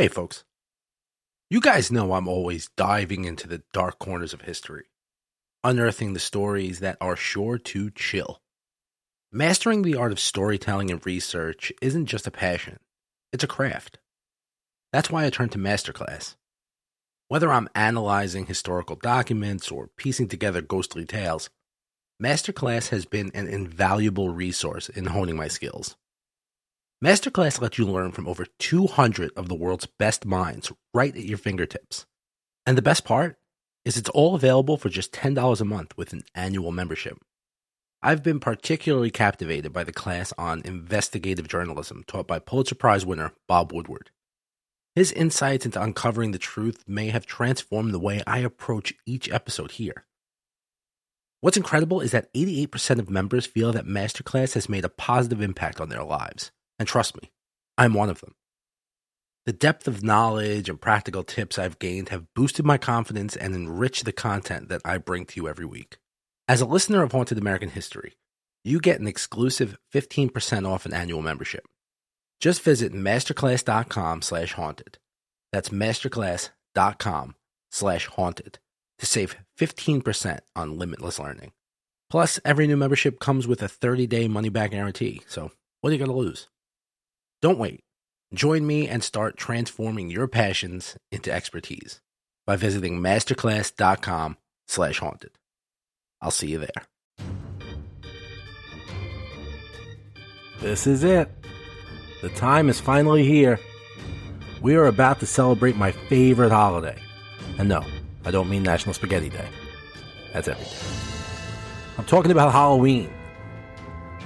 Hey, folks. You guys know I'm always diving into the dark corners of history, unearthing the stories that are sure to chill. Mastering the art of storytelling and research isn't just a passion, it's a craft. That's why I turn to Masterclass. Whether I'm analyzing historical documents or piecing together ghostly tales, Masterclass has been an invaluable resource in honing my skills. Masterclass lets you learn from over 200 of the world's best minds right at your fingertips. And the best part is it's all available for just $10 a month with an annual membership. I've been particularly captivated by the class on investigative journalism taught by Pulitzer Prize winner Bob Woodward. His insights into uncovering the truth may have transformed the way I approach each episode here. What's incredible is that 88% of members feel that Masterclass has made a positive impact on their lives. And trust me, I'm one of them. The depth of knowledge and practical tips I've gained have boosted my confidence and enriched the content that I bring to you every week. As a listener of Haunted American History, you get an exclusive 15% off an annual membership. Just visit masterclass.com slash haunted. That's masterclass.com slash haunted to save 15% on limitless learning. Plus, every new membership comes with a 30-day money-back guarantee, so what are you going to lose? Don't wait. Join me and start transforming your passions into expertise by visiting masterclass.com slash haunted. I'll see you there. This is it. The time is finally here. We are about to celebrate my favorite holiday. And no, I don't mean National Spaghetti Day. That's every day. I'm talking about Halloween.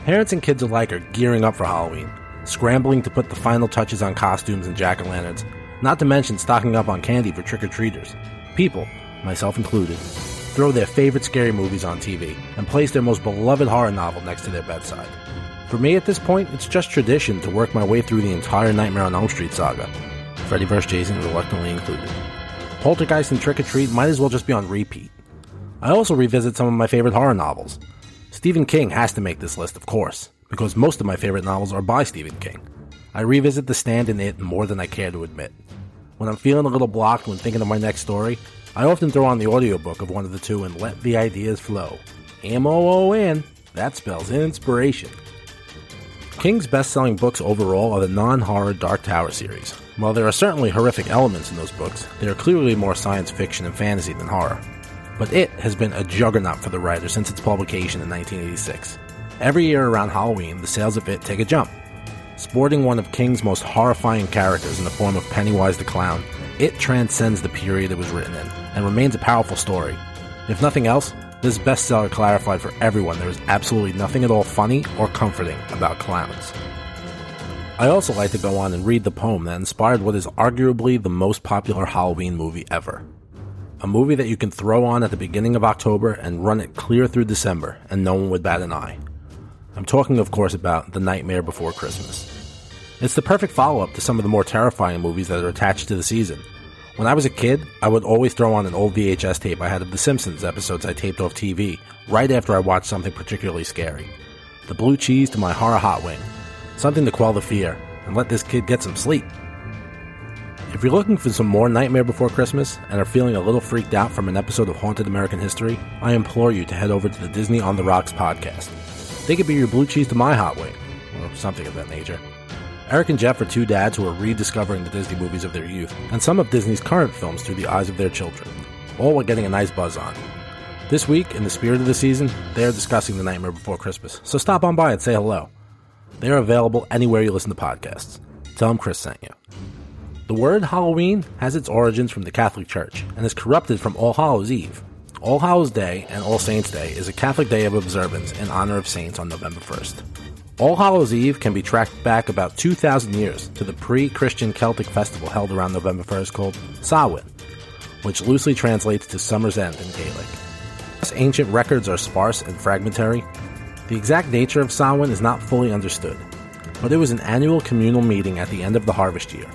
Parents and kids alike are gearing up for Halloween scrambling to put the final touches on costumes and jack o' lanterns, not to mention stocking up on candy for trick or treaters. People, myself included, throw their favorite scary movies on TV and place their most beloved horror novel next to their bedside. For me at this point, it's just tradition to work my way through the entire Nightmare on Elm Street saga, Freddy vs. Jason reluctantly included. Poltergeist and Trick or Treat might as well just be on repeat. I also revisit some of my favorite horror novels. Stephen King has to make this list, of course because most of my favorite novels are by Stephen King. I revisit The Stand and It more than I care to admit. When I'm feeling a little blocked when thinking of my next story, I often throw on the audiobook of one of the two and let the ideas flow. M-O-O-N, that spells inspiration. King's best-selling books overall are the non-horror Dark Tower series. While there are certainly horrific elements in those books, they are clearly more science fiction and fantasy than horror. But it has been a juggernaut for the writer since its publication in 1986. Every year around Halloween, the sales of it take a jump. Sporting one of King's most horrifying characters in the form of Pennywise the Clown, it transcends the period it was written in and remains a powerful story. If nothing else, this bestseller clarified for everyone there is absolutely nothing at all funny or comforting about clowns. I also like to go on and read the poem that inspired what is arguably the most popular Halloween movie ever. A movie that you can throw on at the beginning of October and run it clear through December, and no one would bat an eye. I'm talking, of course, about The Nightmare Before Christmas. It's the perfect follow up to some of the more terrifying movies that are attached to the season. When I was a kid, I would always throw on an old VHS tape I had of The Simpsons episodes I taped off TV right after I watched something particularly scary. The blue cheese to my horror hot wing. Something to quell the fear and let this kid get some sleep. If you're looking for some more Nightmare Before Christmas and are feeling a little freaked out from an episode of Haunted American History, I implore you to head over to the Disney on the Rocks podcast. They could be your blue cheese to my hot wing, or something of that nature. Eric and Jeff are two dads who are rediscovering the Disney movies of their youth, and some of Disney's current films through the eyes of their children, all while getting a nice buzz on. This week, in the spirit of the season, they are discussing The Nightmare Before Christmas, so stop on by and say hello. They are available anywhere you listen to podcasts. Tell them Chris sent you. The word Halloween has its origins from the Catholic Church and is corrupted from All Hallows Eve, all Hallows Day and All Saints Day is a Catholic day of observance in honor of saints on November 1st. All Hallows Eve can be tracked back about 2,000 years to the pre Christian Celtic festival held around November 1st called Samhain, which loosely translates to Summer's End in Gaelic. As ancient records are sparse and fragmentary, the exact nature of Samhain is not fully understood, but it was an annual communal meeting at the end of the harvest year,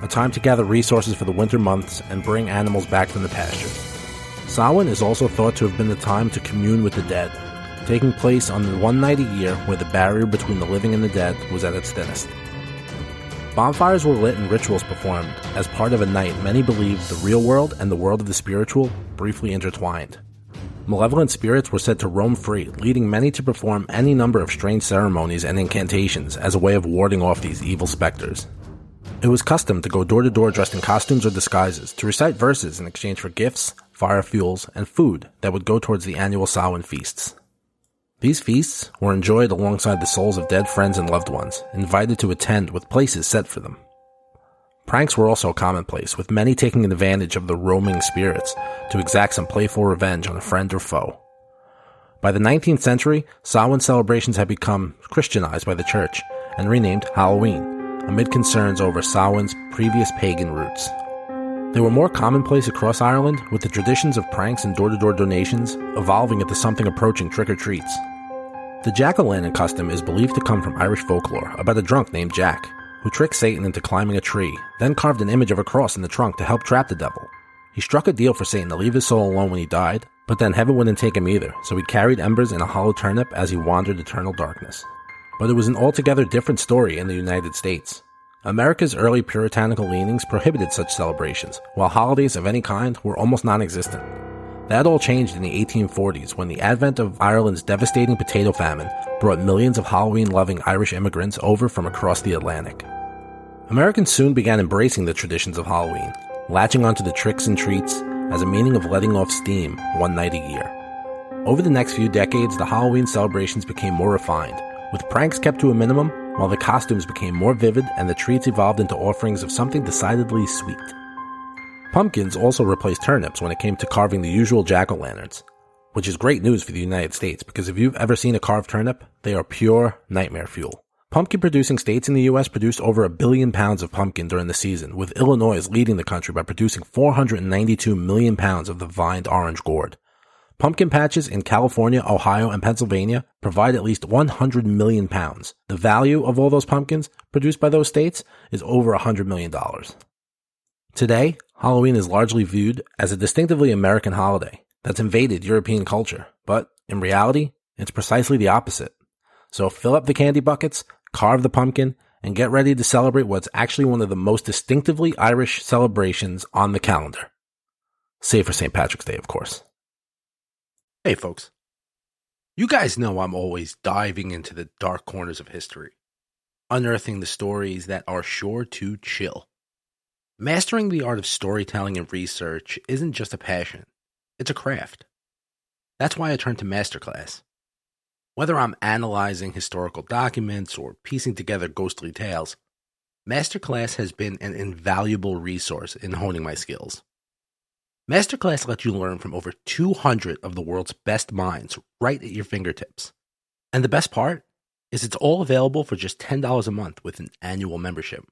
a time to gather resources for the winter months and bring animals back from the pasture. Samhain is also thought to have been the time to commune with the dead, taking place on the one night a year where the barrier between the living and the dead was at its thinnest. Bonfires were lit and rituals performed as part of a night many believed the real world and the world of the spiritual briefly intertwined. Malevolent spirits were said to roam free, leading many to perform any number of strange ceremonies and incantations as a way of warding off these evil specters. It was custom to go door to door dressed in costumes or disguises to recite verses in exchange for gifts, fire fuels, and food that would go towards the annual Samhain feasts. These feasts were enjoyed alongside the souls of dead friends and loved ones, invited to attend with places set for them. Pranks were also commonplace, with many taking advantage of the roaming spirits to exact some playful revenge on a friend or foe. By the 19th century, Samhain celebrations had become Christianized by the church and renamed Halloween, amid concerns over Samhain's previous pagan roots. They were more commonplace across Ireland, with the traditions of pranks and door to door donations evolving into something approaching trick or treats. The jack o' lantern custom is believed to come from Irish folklore about a drunk named Jack, who tricked Satan into climbing a tree, then carved an image of a cross in the trunk to help trap the devil. He struck a deal for Satan to leave his soul alone when he died, but then heaven wouldn't take him either, so he carried embers in a hollow turnip as he wandered eternal darkness. But it was an altogether different story in the United States. America's early puritanical leanings prohibited such celebrations, while holidays of any kind were almost non existent. That all changed in the 1840s when the advent of Ireland's devastating potato famine brought millions of Halloween loving Irish immigrants over from across the Atlantic. Americans soon began embracing the traditions of Halloween, latching onto the tricks and treats as a meaning of letting off steam one night a year. Over the next few decades, the Halloween celebrations became more refined, with pranks kept to a minimum while the costumes became more vivid and the treats evolved into offerings of something decidedly sweet. Pumpkins also replaced turnips when it came to carving the usual jack o' lanterns, which is great news for the United States because if you've ever seen a carved turnip, they are pure nightmare fuel. Pumpkin producing states in the U.S. produced over a billion pounds of pumpkin during the season, with Illinois leading the country by producing 492 million pounds of the vined orange gourd. Pumpkin patches in California, Ohio, and Pennsylvania provide at least 100 million pounds. The value of all those pumpkins produced by those states is over $100 million. Today, Halloween is largely viewed as a distinctively American holiday that's invaded European culture, but in reality, it's precisely the opposite. So fill up the candy buckets, carve the pumpkin, and get ready to celebrate what's actually one of the most distinctively Irish celebrations on the calendar. Save for St. Patrick's Day, of course. Hey, folks. You guys know I'm always diving into the dark corners of history, unearthing the stories that are sure to chill. Mastering the art of storytelling and research isn't just a passion, it's a craft. That's why I turn to Masterclass. Whether I'm analyzing historical documents or piecing together ghostly tales, Masterclass has been an invaluable resource in honing my skills. Masterclass lets you learn from over 200 of the world's best minds right at your fingertips. And the best part is it's all available for just $10 a month with an annual membership.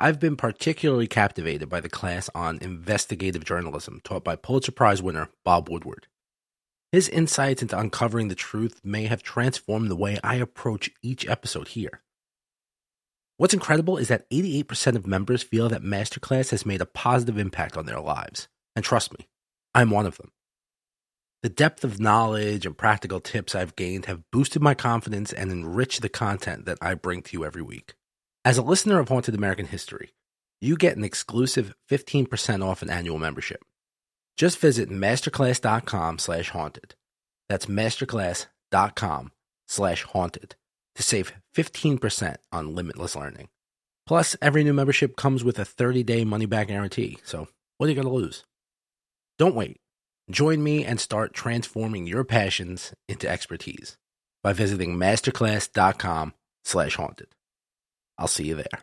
I've been particularly captivated by the class on investigative journalism taught by Pulitzer Prize winner Bob Woodward. His insights into uncovering the truth may have transformed the way I approach each episode here. What's incredible is that 88% of members feel that Masterclass has made a positive impact on their lives. And trust me, I'm one of them. The depth of knowledge and practical tips I've gained have boosted my confidence and enriched the content that I bring to you every week. As a listener of Haunted American History, you get an exclusive 15% off an annual membership. Just visit masterclass.com slash haunted. That's masterclass.com slash haunted to save 15% on limitless learning. Plus, every new membership comes with a 30-day money-back guarantee, so what are you going to lose? Don't wait. Join me and start transforming your passions into expertise by visiting masterclass.com slash haunted. I'll see you there.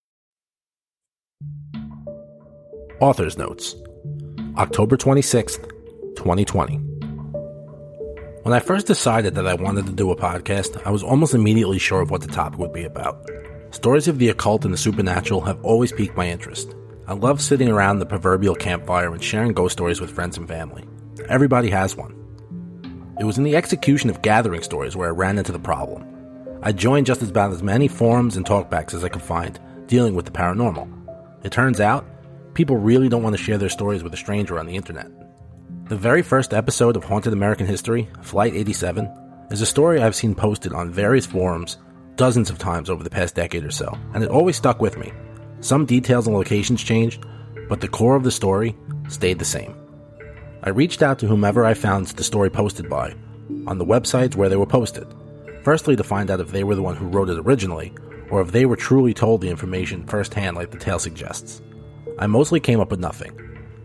Author's Notes October 26th, 2020. When I first decided that I wanted to do a podcast, I was almost immediately sure of what the topic would be about. Stories of the occult and the supernatural have always piqued my interest. I love sitting around the proverbial campfire and sharing ghost stories with friends and family. Everybody has one. It was in the execution of gathering stories where I ran into the problem. I joined just about as many forums and talkbacks as I could find dealing with the paranormal. It turns out, people really don't want to share their stories with a stranger on the internet. The very first episode of Haunted American History, Flight 87, is a story I've seen posted on various forums dozens of times over the past decade or so, and it always stuck with me. Some details and locations changed, but the core of the story stayed the same. I reached out to whomever I found the story posted by on the websites where they were posted, firstly to find out if they were the one who wrote it originally, or if they were truly told the information firsthand like the tale suggests. I mostly came up with nothing.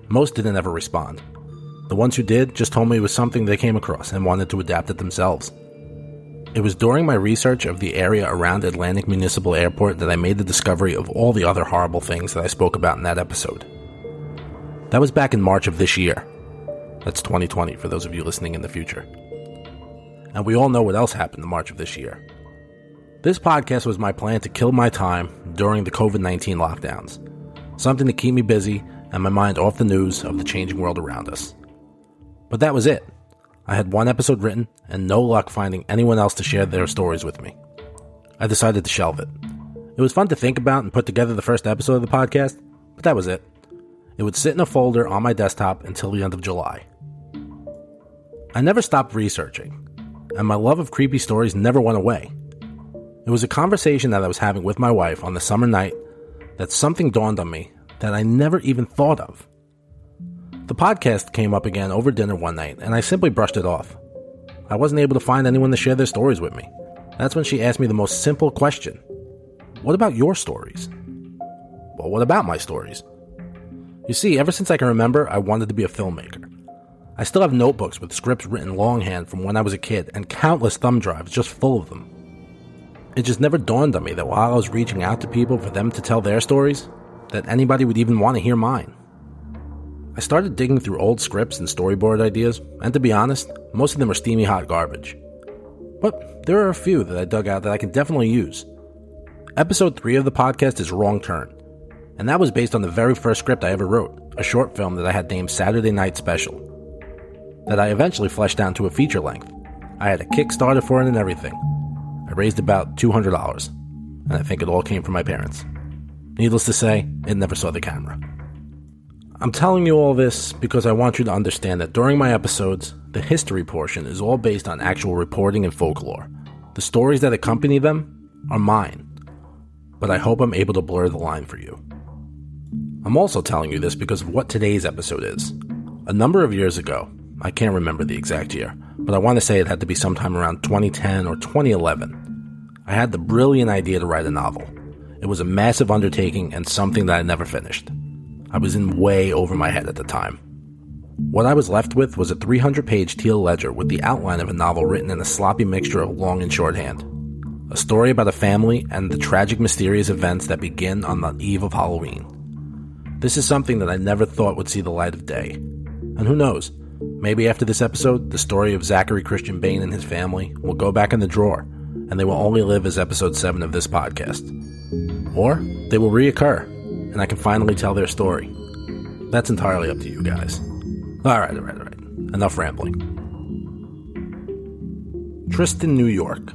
Most didn't ever respond. The ones who did just told me it was something they came across and wanted to adapt it themselves. It was during my research of the area around Atlantic Municipal Airport that I made the discovery of all the other horrible things that I spoke about in that episode. That was back in March of this year. That's 2020 for those of you listening in the future. And we all know what else happened in March of this year. This podcast was my plan to kill my time during the COVID 19 lockdowns, something to keep me busy and my mind off the news of the changing world around us. But that was it. I had one episode written and no luck finding anyone else to share their stories with me. I decided to shelve it. It was fun to think about and put together the first episode of the podcast, but that was it. It would sit in a folder on my desktop until the end of July. I never stopped researching, and my love of creepy stories never went away. It was a conversation that I was having with my wife on the summer night that something dawned on me that I never even thought of. The podcast came up again over dinner one night, and I simply brushed it off. I wasn't able to find anyone to share their stories with me. That's when she asked me the most simple question What about your stories? Well, what about my stories? You see, ever since I can remember, I wanted to be a filmmaker. I still have notebooks with scripts written longhand from when I was a kid, and countless thumb drives just full of them. It just never dawned on me that while I was reaching out to people for them to tell their stories, that anybody would even want to hear mine. I started digging through old scripts and storyboard ideas, and to be honest, most of them are steamy hot garbage. But there are a few that I dug out that I can definitely use. Episode 3 of the podcast is Wrong Turn, and that was based on the very first script I ever wrote, a short film that I had named Saturday Night Special, that I eventually fleshed down to a feature length. I had a Kickstarter for it and everything. I raised about $200, and I think it all came from my parents. Needless to say, it never saw the camera. I'm telling you all this because I want you to understand that during my episodes, the history portion is all based on actual reporting and folklore. The stories that accompany them are mine, but I hope I'm able to blur the line for you. I'm also telling you this because of what today's episode is. A number of years ago, I can't remember the exact year, but I want to say it had to be sometime around 2010 or 2011. I had the brilliant idea to write a novel. It was a massive undertaking and something that I never finished. I was in way over my head at the time. What I was left with was a 300 page teal ledger with the outline of a novel written in a sloppy mixture of long and shorthand. A story about a family and the tragic, mysterious events that begin on the eve of Halloween. This is something that I never thought would see the light of day. And who knows, maybe after this episode, the story of Zachary Christian Bane and his family will go back in the drawer, and they will only live as episode 7 of this podcast. Or they will reoccur and I can finally tell their story. That's entirely up to you guys. Alright, alright, alright. Enough rambling. Tristan, New York.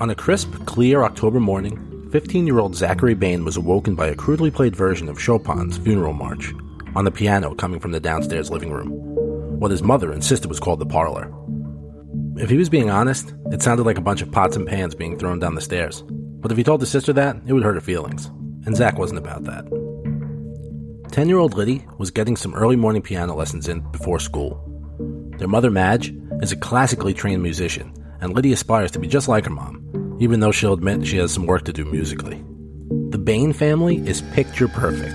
On a crisp, clear October morning, 15 year old Zachary Bane was awoken by a crudely played version of Chopin's Funeral March on the piano coming from the downstairs living room, what his mother insisted was called the parlor. If he was being honest, it sounded like a bunch of pots and pans being thrown down the stairs. But if he told his sister that, it would hurt her feelings and Zach wasn't about that. 10 year old Liddy was getting some early morning piano lessons in before school. Their mother, Madge, is a classically trained musician, and Liddy aspires to be just like her mom, even though she'll admit she has some work to do musically. The Bane family is picture perfect.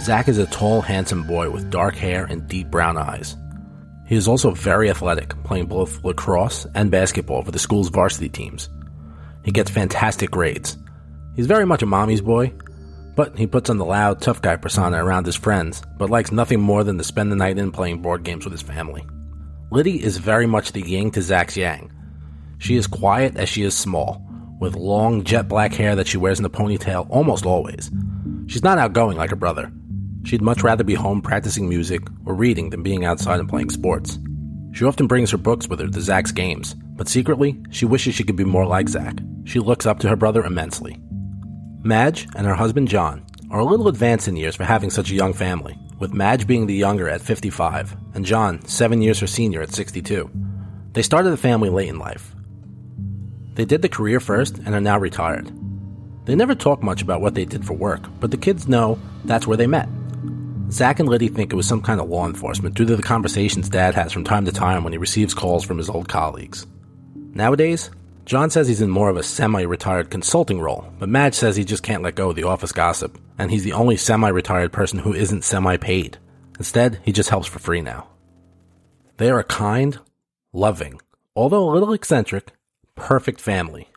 Zach is a tall, handsome boy with dark hair and deep brown eyes. He is also very athletic, playing both lacrosse and basketball for the school's varsity teams. He gets fantastic grades. He's very much a mommy's boy, but he puts on the loud, tough guy persona around his friends, but likes nothing more than to spend the night in playing board games with his family. Liddy is very much the yin to Zach's yang. She is quiet as she is small, with long jet black hair that she wears in a ponytail almost always. She's not outgoing like her brother. She'd much rather be home practicing music or reading than being outside and playing sports. She often brings her books with her to Zach's games, but secretly, she wishes she could be more like Zach. She looks up to her brother immensely. Madge and her husband John are a little advanced in years for having such a young family, with Madge being the younger at 55 and John seven years her senior at 62. They started the family late in life. They did the career first and are now retired. They never talk much about what they did for work, but the kids know that's where they met. Zach and Liddy think it was some kind of law enforcement due to the conversations Dad has from time to time when he receives calls from his old colleagues. Nowadays, John says he's in more of a semi retired consulting role, but Madge says he just can't let go of the office gossip, and he's the only semi retired person who isn't semi paid. Instead, he just helps for free now. They are a kind, loving, although a little eccentric, perfect family.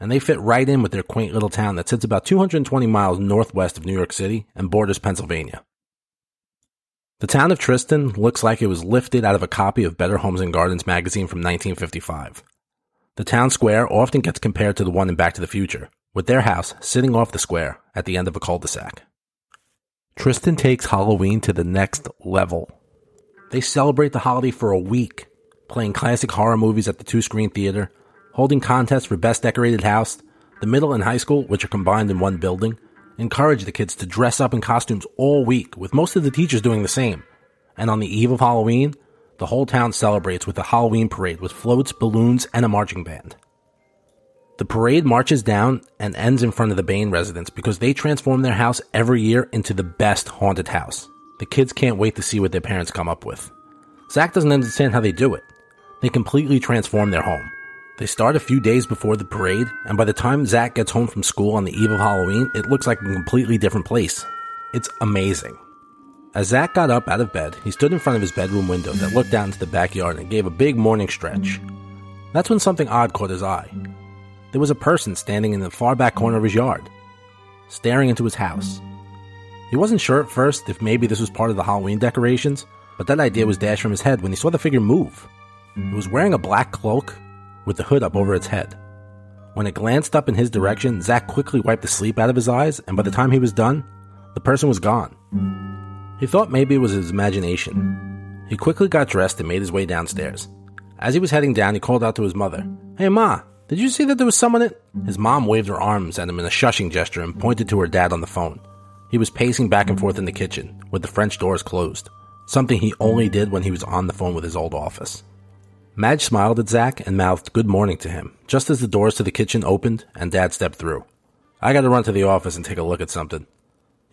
And they fit right in with their quaint little town that sits about 220 miles northwest of New York City and borders Pennsylvania. The town of Tristan looks like it was lifted out of a copy of Better Homes and Gardens magazine from 1955. The town square often gets compared to the one in Back to the Future, with their house sitting off the square at the end of a cul-de-sac. Tristan takes Halloween to the next level. They celebrate the holiday for a week, playing classic horror movies at the two screen theater, holding contests for best decorated house, the middle and high school, which are combined in one building, encourage the kids to dress up in costumes all week, with most of the teachers doing the same. And on the eve of Halloween, the whole town celebrates with a Halloween parade with floats, balloons, and a marching band. The parade marches down and ends in front of the Bane residence because they transform their house every year into the best haunted house. The kids can't wait to see what their parents come up with. Zach doesn't understand how they do it. They completely transform their home. They start a few days before the parade, and by the time Zach gets home from school on the eve of Halloween, it looks like a completely different place. It's amazing. As Zach got up out of bed, he stood in front of his bedroom window that looked out into the backyard and gave a big morning stretch. That's when something odd caught his eye. There was a person standing in the far back corner of his yard, staring into his house. He wasn't sure at first if maybe this was part of the Halloween decorations, but that idea was dashed from his head when he saw the figure move. It was wearing a black cloak with the hood up over its head. When it glanced up in his direction, Zach quickly wiped the sleep out of his eyes, and by the time he was done, the person was gone. He thought maybe it was his imagination. He quickly got dressed and made his way downstairs. As he was heading down, he called out to his mother, Hey, Ma, did you see that there was someone in? His mom waved her arms at him in a shushing gesture and pointed to her dad on the phone. He was pacing back and forth in the kitchen, with the French doors closed, something he only did when he was on the phone with his old office. Madge smiled at Zach and mouthed good morning to him, just as the doors to the kitchen opened and Dad stepped through. I gotta run to the office and take a look at something.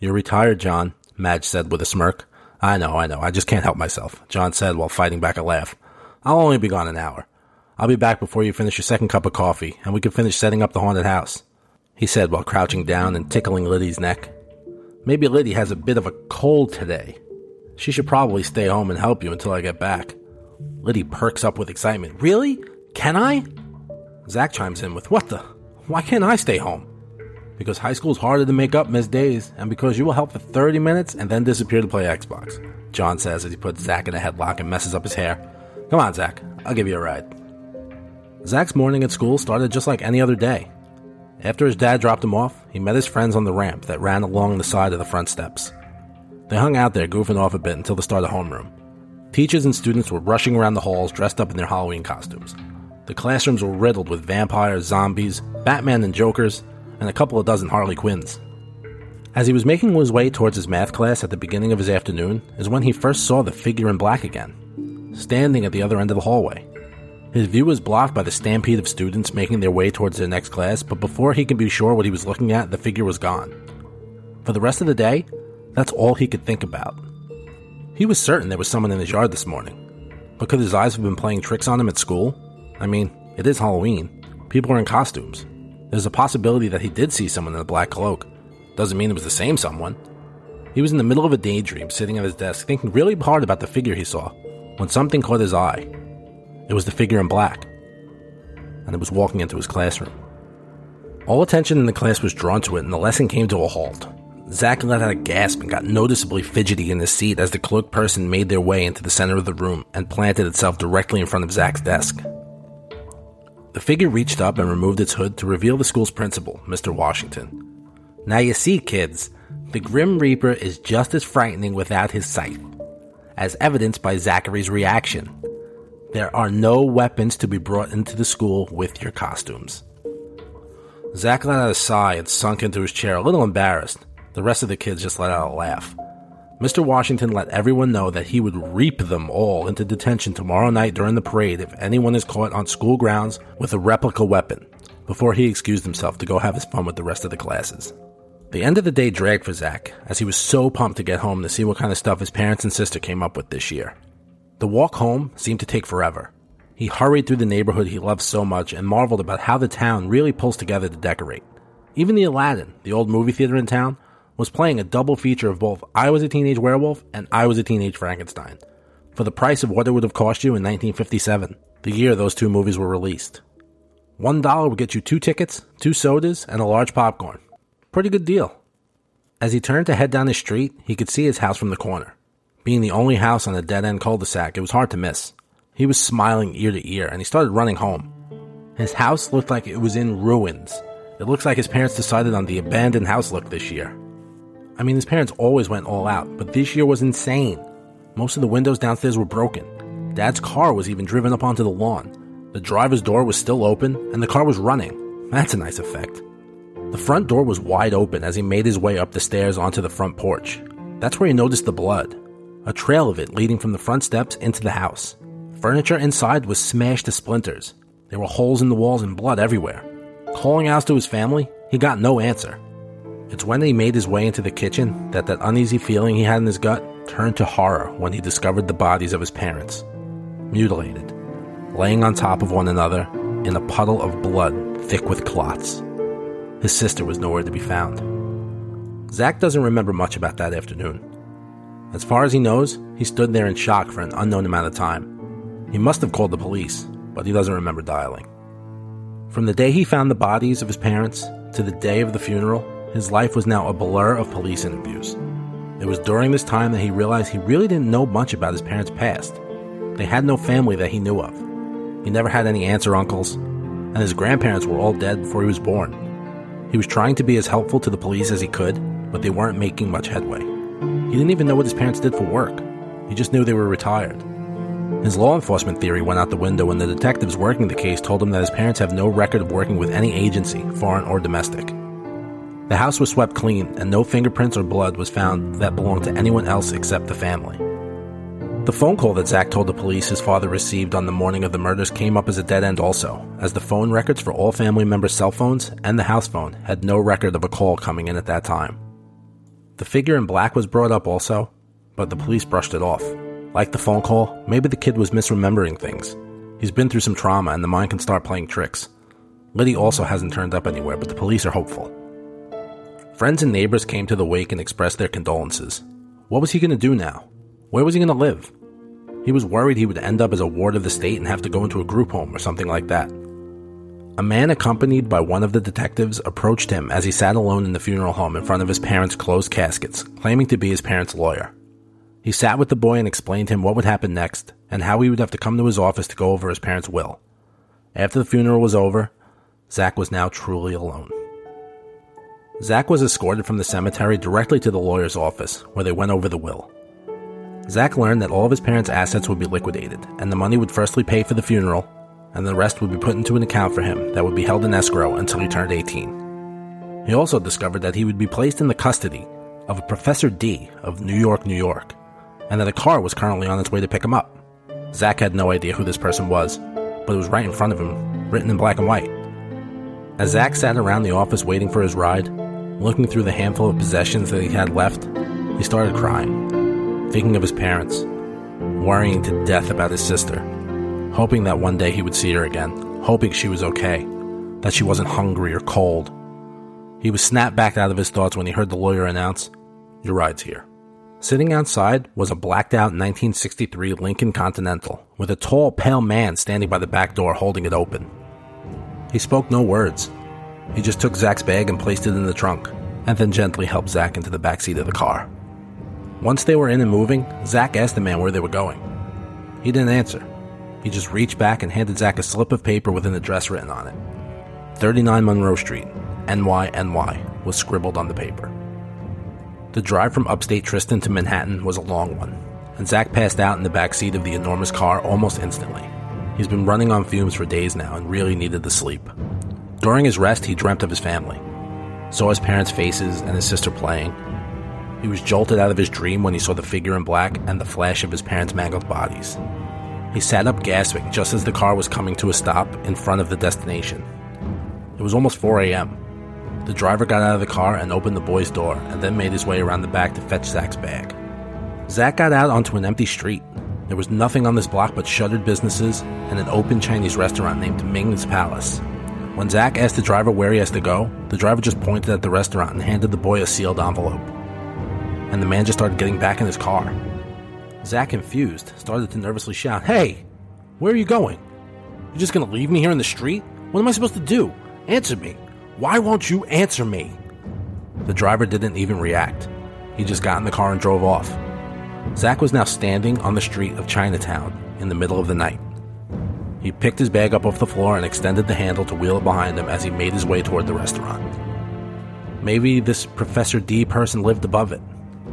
You're retired, John, Madge said with a smirk. I know, I know, I just can't help myself, John said while fighting back a laugh. I'll only be gone an hour. I'll be back before you finish your second cup of coffee, and we can finish setting up the haunted house, he said while crouching down and tickling Liddy's neck. Maybe Liddy has a bit of a cold today. She should probably stay home and help you until I get back. Liddy perks up with excitement. Really? Can I? Zach chimes in with, What the? Why can't I stay home? Because high school's harder to make up missed days, and because you will help for 30 minutes and then disappear to play Xbox. John says as he puts Zach in a headlock and messes up his hair. Come on, Zach. I'll give you a ride. Zach's morning at school started just like any other day. After his dad dropped him off, he met his friends on the ramp that ran along the side of the front steps. They hung out there, goofing off a bit until the start of homeroom. Teachers and students were rushing around the halls dressed up in their Halloween costumes. The classrooms were riddled with vampires, zombies, Batman and Jokers, and a couple of dozen Harley Quinns. As he was making his way towards his math class at the beginning of his afternoon, is when he first saw the figure in black again, standing at the other end of the hallway. His view was blocked by the stampede of students making their way towards their next class, but before he could be sure what he was looking at, the figure was gone. For the rest of the day, that's all he could think about. He was certain there was someone in his yard this morning. But could his eyes have been playing tricks on him at school? I mean, it is Halloween. People are in costumes. There's a possibility that he did see someone in a black cloak. Doesn't mean it was the same someone. He was in the middle of a daydream, sitting at his desk, thinking really hard about the figure he saw, when something caught his eye. It was the figure in black, and it was walking into his classroom. All attention in the class was drawn to it, and the lesson came to a halt. Zach let out a gasp and got noticeably fidgety in his seat as the cloaked person made their way into the center of the room and planted itself directly in front of Zach's desk. The figure reached up and removed its hood to reveal the school's principal, Mr. Washington. Now you see, kids, the Grim Reaper is just as frightening without his scythe, as evidenced by Zachary's reaction. There are no weapons to be brought into the school with your costumes. Zach let out a sigh and sunk into his chair, a little embarrassed. The rest of the kids just let out a laugh. Mr. Washington let everyone know that he would reap them all into detention tomorrow night during the parade if anyone is caught on school grounds with a replica weapon, before he excused himself to go have his fun with the rest of the classes. The end of the day dragged for Zach, as he was so pumped to get home to see what kind of stuff his parents and sister came up with this year. The walk home seemed to take forever. He hurried through the neighborhood he loved so much and marveled about how the town really pulls together to decorate. Even the Aladdin, the old movie theater in town, was playing a double feature of both I Was a Teenage Werewolf and I Was a Teenage Frankenstein, for the price of what it would have cost you in 1957, the year those two movies were released. One dollar would get you two tickets, two sodas, and a large popcorn. Pretty good deal. As he turned to head down the street, he could see his house from the corner. Being the only house on a dead end cul de sac, it was hard to miss. He was smiling ear to ear, and he started running home. His house looked like it was in ruins. It looks like his parents decided on the abandoned house look this year. I mean, his parents always went all out, but this year was insane. Most of the windows downstairs were broken. Dad's car was even driven up onto the lawn. The driver's door was still open, and the car was running. That's a nice effect. The front door was wide open as he made his way up the stairs onto the front porch. That's where he noticed the blood, a trail of it leading from the front steps into the house. Furniture inside was smashed to splinters. There were holes in the walls and blood everywhere. Calling out to his family, he got no answer. It's when he made his way into the kitchen that that uneasy feeling he had in his gut turned to horror when he discovered the bodies of his parents, mutilated, laying on top of one another in a puddle of blood thick with clots. His sister was nowhere to be found. Zach doesn't remember much about that afternoon. As far as he knows, he stood there in shock for an unknown amount of time. He must have called the police, but he doesn't remember dialing. From the day he found the bodies of his parents to the day of the funeral, his life was now a blur of police interviews. It was during this time that he realized he really didn't know much about his parents' past. They had no family that he knew of. He never had any aunts or uncles, and his grandparents were all dead before he was born. He was trying to be as helpful to the police as he could, but they weren't making much headway. He didn't even know what his parents did for work. He just knew they were retired. His law enforcement theory went out the window when the detectives working the case told him that his parents have no record of working with any agency, foreign or domestic. The house was swept clean, and no fingerprints or blood was found that belonged to anyone else except the family. The phone call that Zach told the police his father received on the morning of the murders came up as a dead end also, as the phone records for all family members' cell phones and the house phone had no record of a call coming in at that time. The figure in black was brought up also, but the police brushed it off. Like the phone call, maybe the kid was misremembering things. He's been through some trauma and the mind can start playing tricks. Liddy also hasn't turned up anywhere, but the police are hopeful. Friends and neighbors came to the wake and expressed their condolences. What was he going to do now? Where was he going to live? He was worried he would end up as a ward of the state and have to go into a group home or something like that. A man accompanied by one of the detectives approached him as he sat alone in the funeral home in front of his parents' closed caskets, claiming to be his parents' lawyer. He sat with the boy and explained to him what would happen next and how he would have to come to his office to go over his parents' will. After the funeral was over, Zach was now truly alone. Zach was escorted from the cemetery directly to the lawyer's office, where they went over the will. Zach learned that all of his parents' assets would be liquidated, and the money would firstly pay for the funeral, and the rest would be put into an account for him that would be held in escrow until he turned 18. He also discovered that he would be placed in the custody of a Professor D of New York, New York, and that a car was currently on its way to pick him up. Zach had no idea who this person was, but it was right in front of him, written in black and white. As Zach sat around the office waiting for his ride, Looking through the handful of possessions that he had left, he started crying, thinking of his parents, worrying to death about his sister, hoping that one day he would see her again, hoping she was okay, that she wasn't hungry or cold. He was snapped back out of his thoughts when he heard the lawyer announce, Your ride's here. Sitting outside was a blacked out 1963 Lincoln Continental with a tall, pale man standing by the back door holding it open. He spoke no words, he just took Zach's bag and placed it in the trunk, and then gently helped Zach into the back seat of the car. Once they were in and moving, Zach asked the man where they were going. He didn't answer. He He just reached back and handed Zach a slip of paper with an address written on it. 39 Monroe Street, NYNY, was scribbled on the paper. The drive from upstate Tristan to Manhattan was a long one, and Zach passed out in the back seat of the enormous car almost instantly. He's been running on fumes for days now and really needed the sleep. During his rest, he dreamt of his family, saw his parents' faces and his sister playing. He was jolted out of his dream when he saw the figure in black and the flash of his parents' mangled bodies. He sat up gasping just as the car was coming to a stop in front of the destination. It was almost 4 a.m. The driver got out of the car and opened the boy's door and then made his way around the back to fetch Zach's bag. Zach got out onto an empty street. There was nothing on this block but shuttered businesses and an open Chinese restaurant named Ming's Palace. When Zach asked the driver where he has to go, the driver just pointed at the restaurant and handed the boy a sealed envelope. And the man just started getting back in his car. Zach, confused, started to nervously shout, Hey, where are you going? You're just gonna leave me here in the street? What am I supposed to do? Answer me. Why won't you answer me? The driver didn't even react. He just got in the car and drove off. Zach was now standing on the street of Chinatown in the middle of the night. He picked his bag up off the floor and extended the handle to wheel it behind him as he made his way toward the restaurant. Maybe this Professor D person lived above it.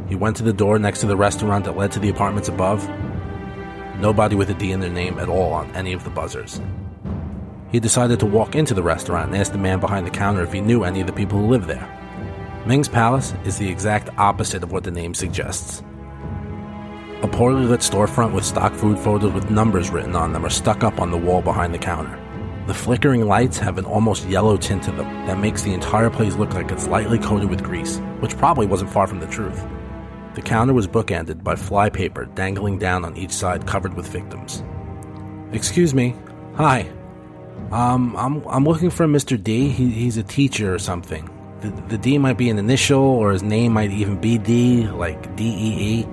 He went to the door next to the restaurant that led to the apartments above. Nobody with a D in their name at all on any of the buzzers. He decided to walk into the restaurant and ask the man behind the counter if he knew any of the people who lived there. Ming's Palace is the exact opposite of what the name suggests. A poorly lit storefront with stock food photos with numbers written on them are stuck up on the wall behind the counter. The flickering lights have an almost yellow tint to them that makes the entire place look like it's lightly coated with grease, which probably wasn't far from the truth. The counter was bookended by flypaper dangling down on each side covered with victims. Excuse me. Hi. Um, I'm, I'm looking for Mr. D. He, he's a teacher or something. The, the D might be an initial, or his name might even be D, like D E E.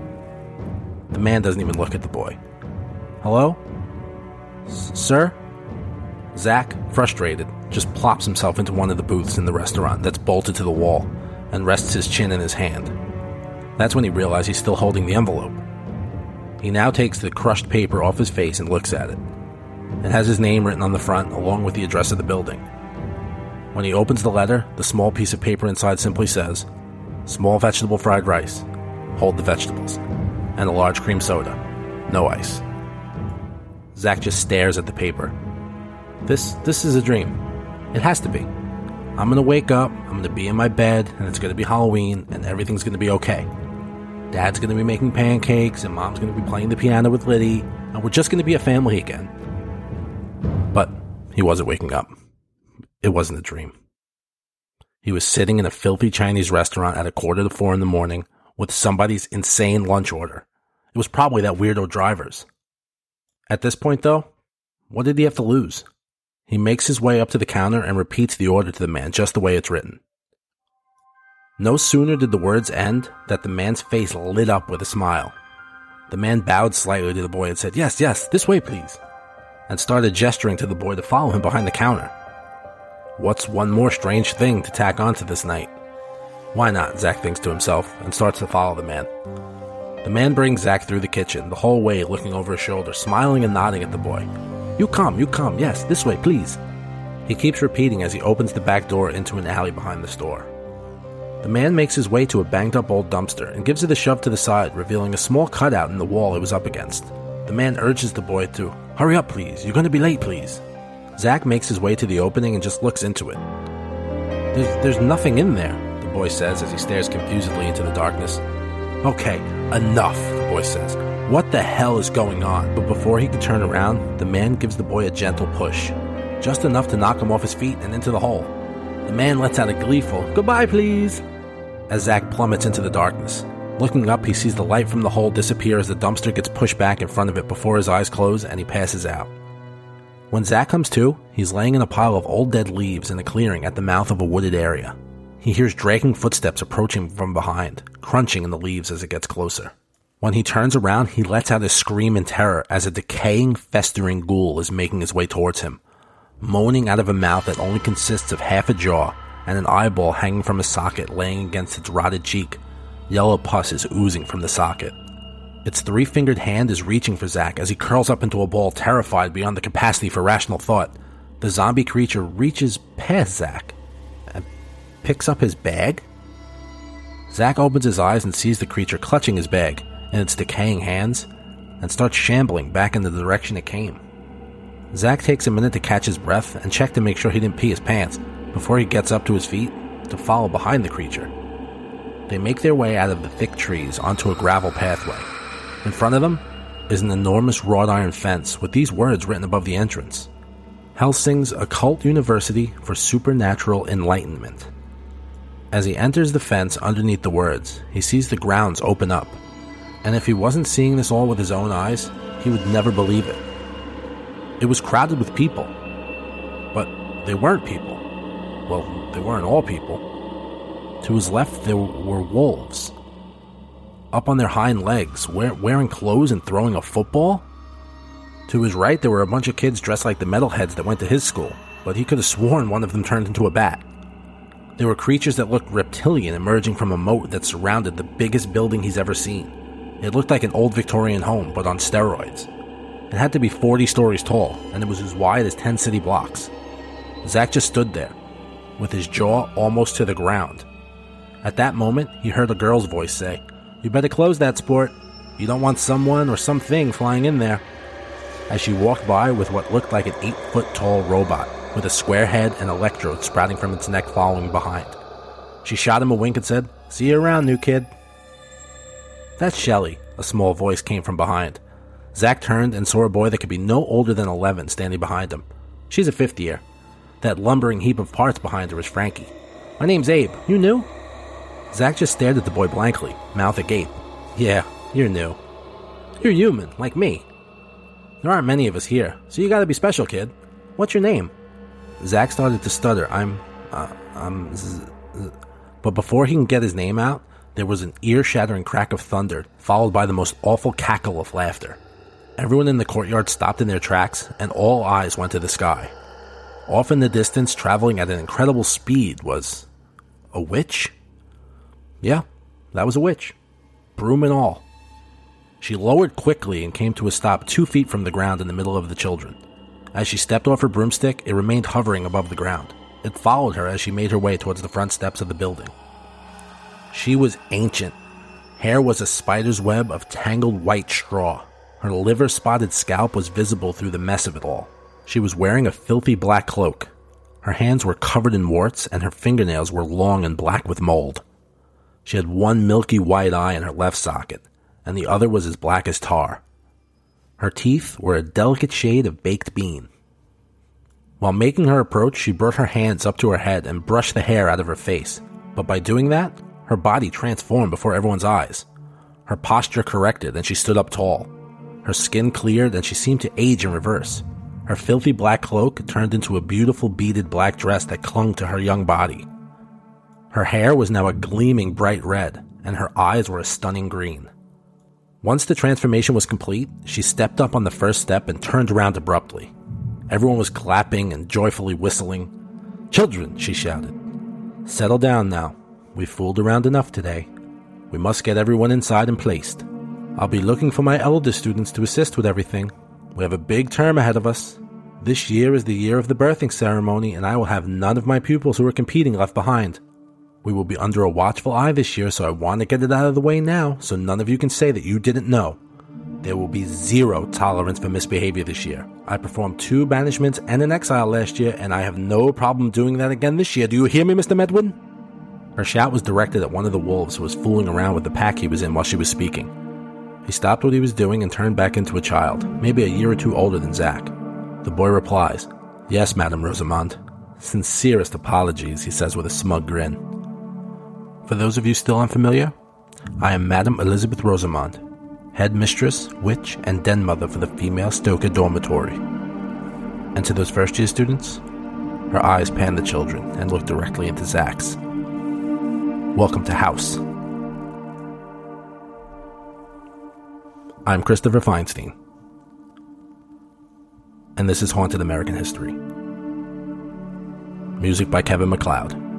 The man doesn't even look at the boy. Hello? Sir? Zach, frustrated, just plops himself into one of the booths in the restaurant that's bolted to the wall and rests his chin in his hand. That's when he realizes he's still holding the envelope. He now takes the crushed paper off his face and looks at it. It has his name written on the front along with the address of the building. When he opens the letter, the small piece of paper inside simply says, Small vegetable fried rice. Hold the vegetables. And a large cream soda. No ice. Zach just stares at the paper. This this is a dream. It has to be. I'm gonna wake up, I'm gonna be in my bed, and it's gonna be Halloween, and everything's gonna be okay. Dad's gonna be making pancakes, and mom's gonna be playing the piano with Liddy, and we're just gonna be a family again. But he wasn't waking up. It wasn't a dream. He was sitting in a filthy Chinese restaurant at a quarter to four in the morning with somebody's insane lunch order. It was probably that weirdo driver's. At this point, though, what did he have to lose? He makes his way up to the counter and repeats the order to the man just the way it's written. No sooner did the words end that the man's face lit up with a smile. The man bowed slightly to the boy and said, Yes, yes, this way, please, and started gesturing to the boy to follow him behind the counter. What's one more strange thing to tack onto this night? Why not? Zach thinks to himself and starts to follow the man. The man brings Zach through the kitchen, the whole way looking over his shoulder, smiling and nodding at the boy. You come, you come, yes, this way, please. He keeps repeating as he opens the back door into an alley behind the store. The man makes his way to a banged up old dumpster and gives it a shove to the side, revealing a small cutout in the wall it was up against. The man urges the boy to, Hurry up, please, you're to be late, please. Zach makes his way to the opening and just looks into it. There's, there's nothing in there, the boy says as he stares confusedly into the darkness. Okay, enough, the boy says. What the hell is going on? But before he can turn around, the man gives the boy a gentle push, just enough to knock him off his feet and into the hole. The man lets out a gleeful, Goodbye, please, as Zach plummets into the darkness. Looking up, he sees the light from the hole disappear as the dumpster gets pushed back in front of it before his eyes close and he passes out. When Zach comes to, he's laying in a pile of old dead leaves in a clearing at the mouth of a wooded area. He hears dragging footsteps approaching from behind, crunching in the leaves as it gets closer. When he turns around, he lets out a scream in terror as a decaying, festering ghoul is making his way towards him, moaning out of a mouth that only consists of half a jaw and an eyeball hanging from a socket laying against its rotted cheek. Yellow pus is oozing from the socket. Its three fingered hand is reaching for Zack as he curls up into a ball, terrified beyond the capacity for rational thought. The zombie creature reaches past Zack picks up his bag. Zack opens his eyes and sees the creature clutching his bag in its decaying hands and starts shambling back in the direction it came. Zack takes a minute to catch his breath and check to make sure he didn't pee his pants before he gets up to his feet to follow behind the creature. They make their way out of the thick trees onto a gravel pathway. In front of them is an enormous wrought iron fence with these words written above the entrance Helsing's Occult University for Supernatural Enlightenment. As he enters the fence underneath the words, he sees the grounds open up. And if he wasn't seeing this all with his own eyes, he would never believe it. It was crowded with people. But they weren't people. Well, they weren't all people. To his left, there were wolves. Up on their hind legs, wearing clothes and throwing a football? To his right, there were a bunch of kids dressed like the metalheads that went to his school, but he could have sworn one of them turned into a bat. There were creatures that looked reptilian emerging from a moat that surrounded the biggest building he's ever seen. It looked like an old Victorian home, but on steroids. It had to be 40 stories tall, and it was as wide as 10 city blocks. Zack just stood there, with his jaw almost to the ground. At that moment, he heard a girl's voice say, You better close that sport. You don't want someone or something flying in there. As she walked by with what looked like an 8 foot tall robot, with a square head and electrodes sprouting from its neck following behind. She shot him a wink and said, See you around, new kid. That's Shelly, a small voice came from behind. Zack turned and saw a boy that could be no older than 11 standing behind him. She's a fifth year. That lumbering heap of parts behind her is Frankie. My name's Abe. You new? Zack just stared at the boy blankly, mouth agape. Yeah, you're new. You're human, like me. There aren't many of us here, so you gotta be special, kid. What's your name? Zack started to stutter. I'm, uh, I'm, z- z-. but before he can get his name out, there was an ear-shattering crack of thunder, followed by the most awful cackle of laughter. Everyone in the courtyard stopped in their tracks, and all eyes went to the sky. Off in the distance, traveling at an incredible speed, was a witch? Yeah, that was a witch. Broom and all. She lowered quickly and came to a stop two feet from the ground in the middle of the children. As she stepped off her broomstick, it remained hovering above the ground. It followed her as she made her way towards the front steps of the building. She was ancient. Hair was a spider's web of tangled white straw. Her liver spotted scalp was visible through the mess of it all. She was wearing a filthy black cloak. Her hands were covered in warts, and her fingernails were long and black with mold. She had one milky white eye in her left socket, and the other was as black as tar. Her teeth were a delicate shade of baked bean. While making her approach, she brought her hands up to her head and brushed the hair out of her face. But by doing that, her body transformed before everyone's eyes. Her posture corrected, and she stood up tall. Her skin cleared, and she seemed to age in reverse. Her filthy black cloak turned into a beautiful beaded black dress that clung to her young body. Her hair was now a gleaming bright red, and her eyes were a stunning green. Once the transformation was complete, she stepped up on the first step and turned around abruptly. Everyone was clapping and joyfully whistling. Children, she shouted. Settle down now. We've fooled around enough today. We must get everyone inside and placed. I'll be looking for my elder students to assist with everything. We have a big term ahead of us. This year is the year of the birthing ceremony, and I will have none of my pupils who are competing left behind. We will be under a watchful eye this year, so I want to get it out of the way now so none of you can say that you didn't know. There will be zero tolerance for misbehavior this year. I performed two banishments and an exile last year, and I have no problem doing that again this year. Do you hear me, Mr. Medwin? Her shout was directed at one of the wolves who was fooling around with the pack he was in while she was speaking. He stopped what he was doing and turned back into a child, maybe a year or two older than Zack. The boy replies, Yes, Madame Rosamond. Sincerest apologies, he says with a smug grin. For those of you still unfamiliar, I am Madam Elizabeth Rosamond, head mistress, witch, and den mother for the female Stoker dormitory. And to those first year students, her eyes panned the children and looked directly into Zach's. Welcome to House. I'm Christopher Feinstein, and this is Haunted American History. Music by Kevin MacLeod.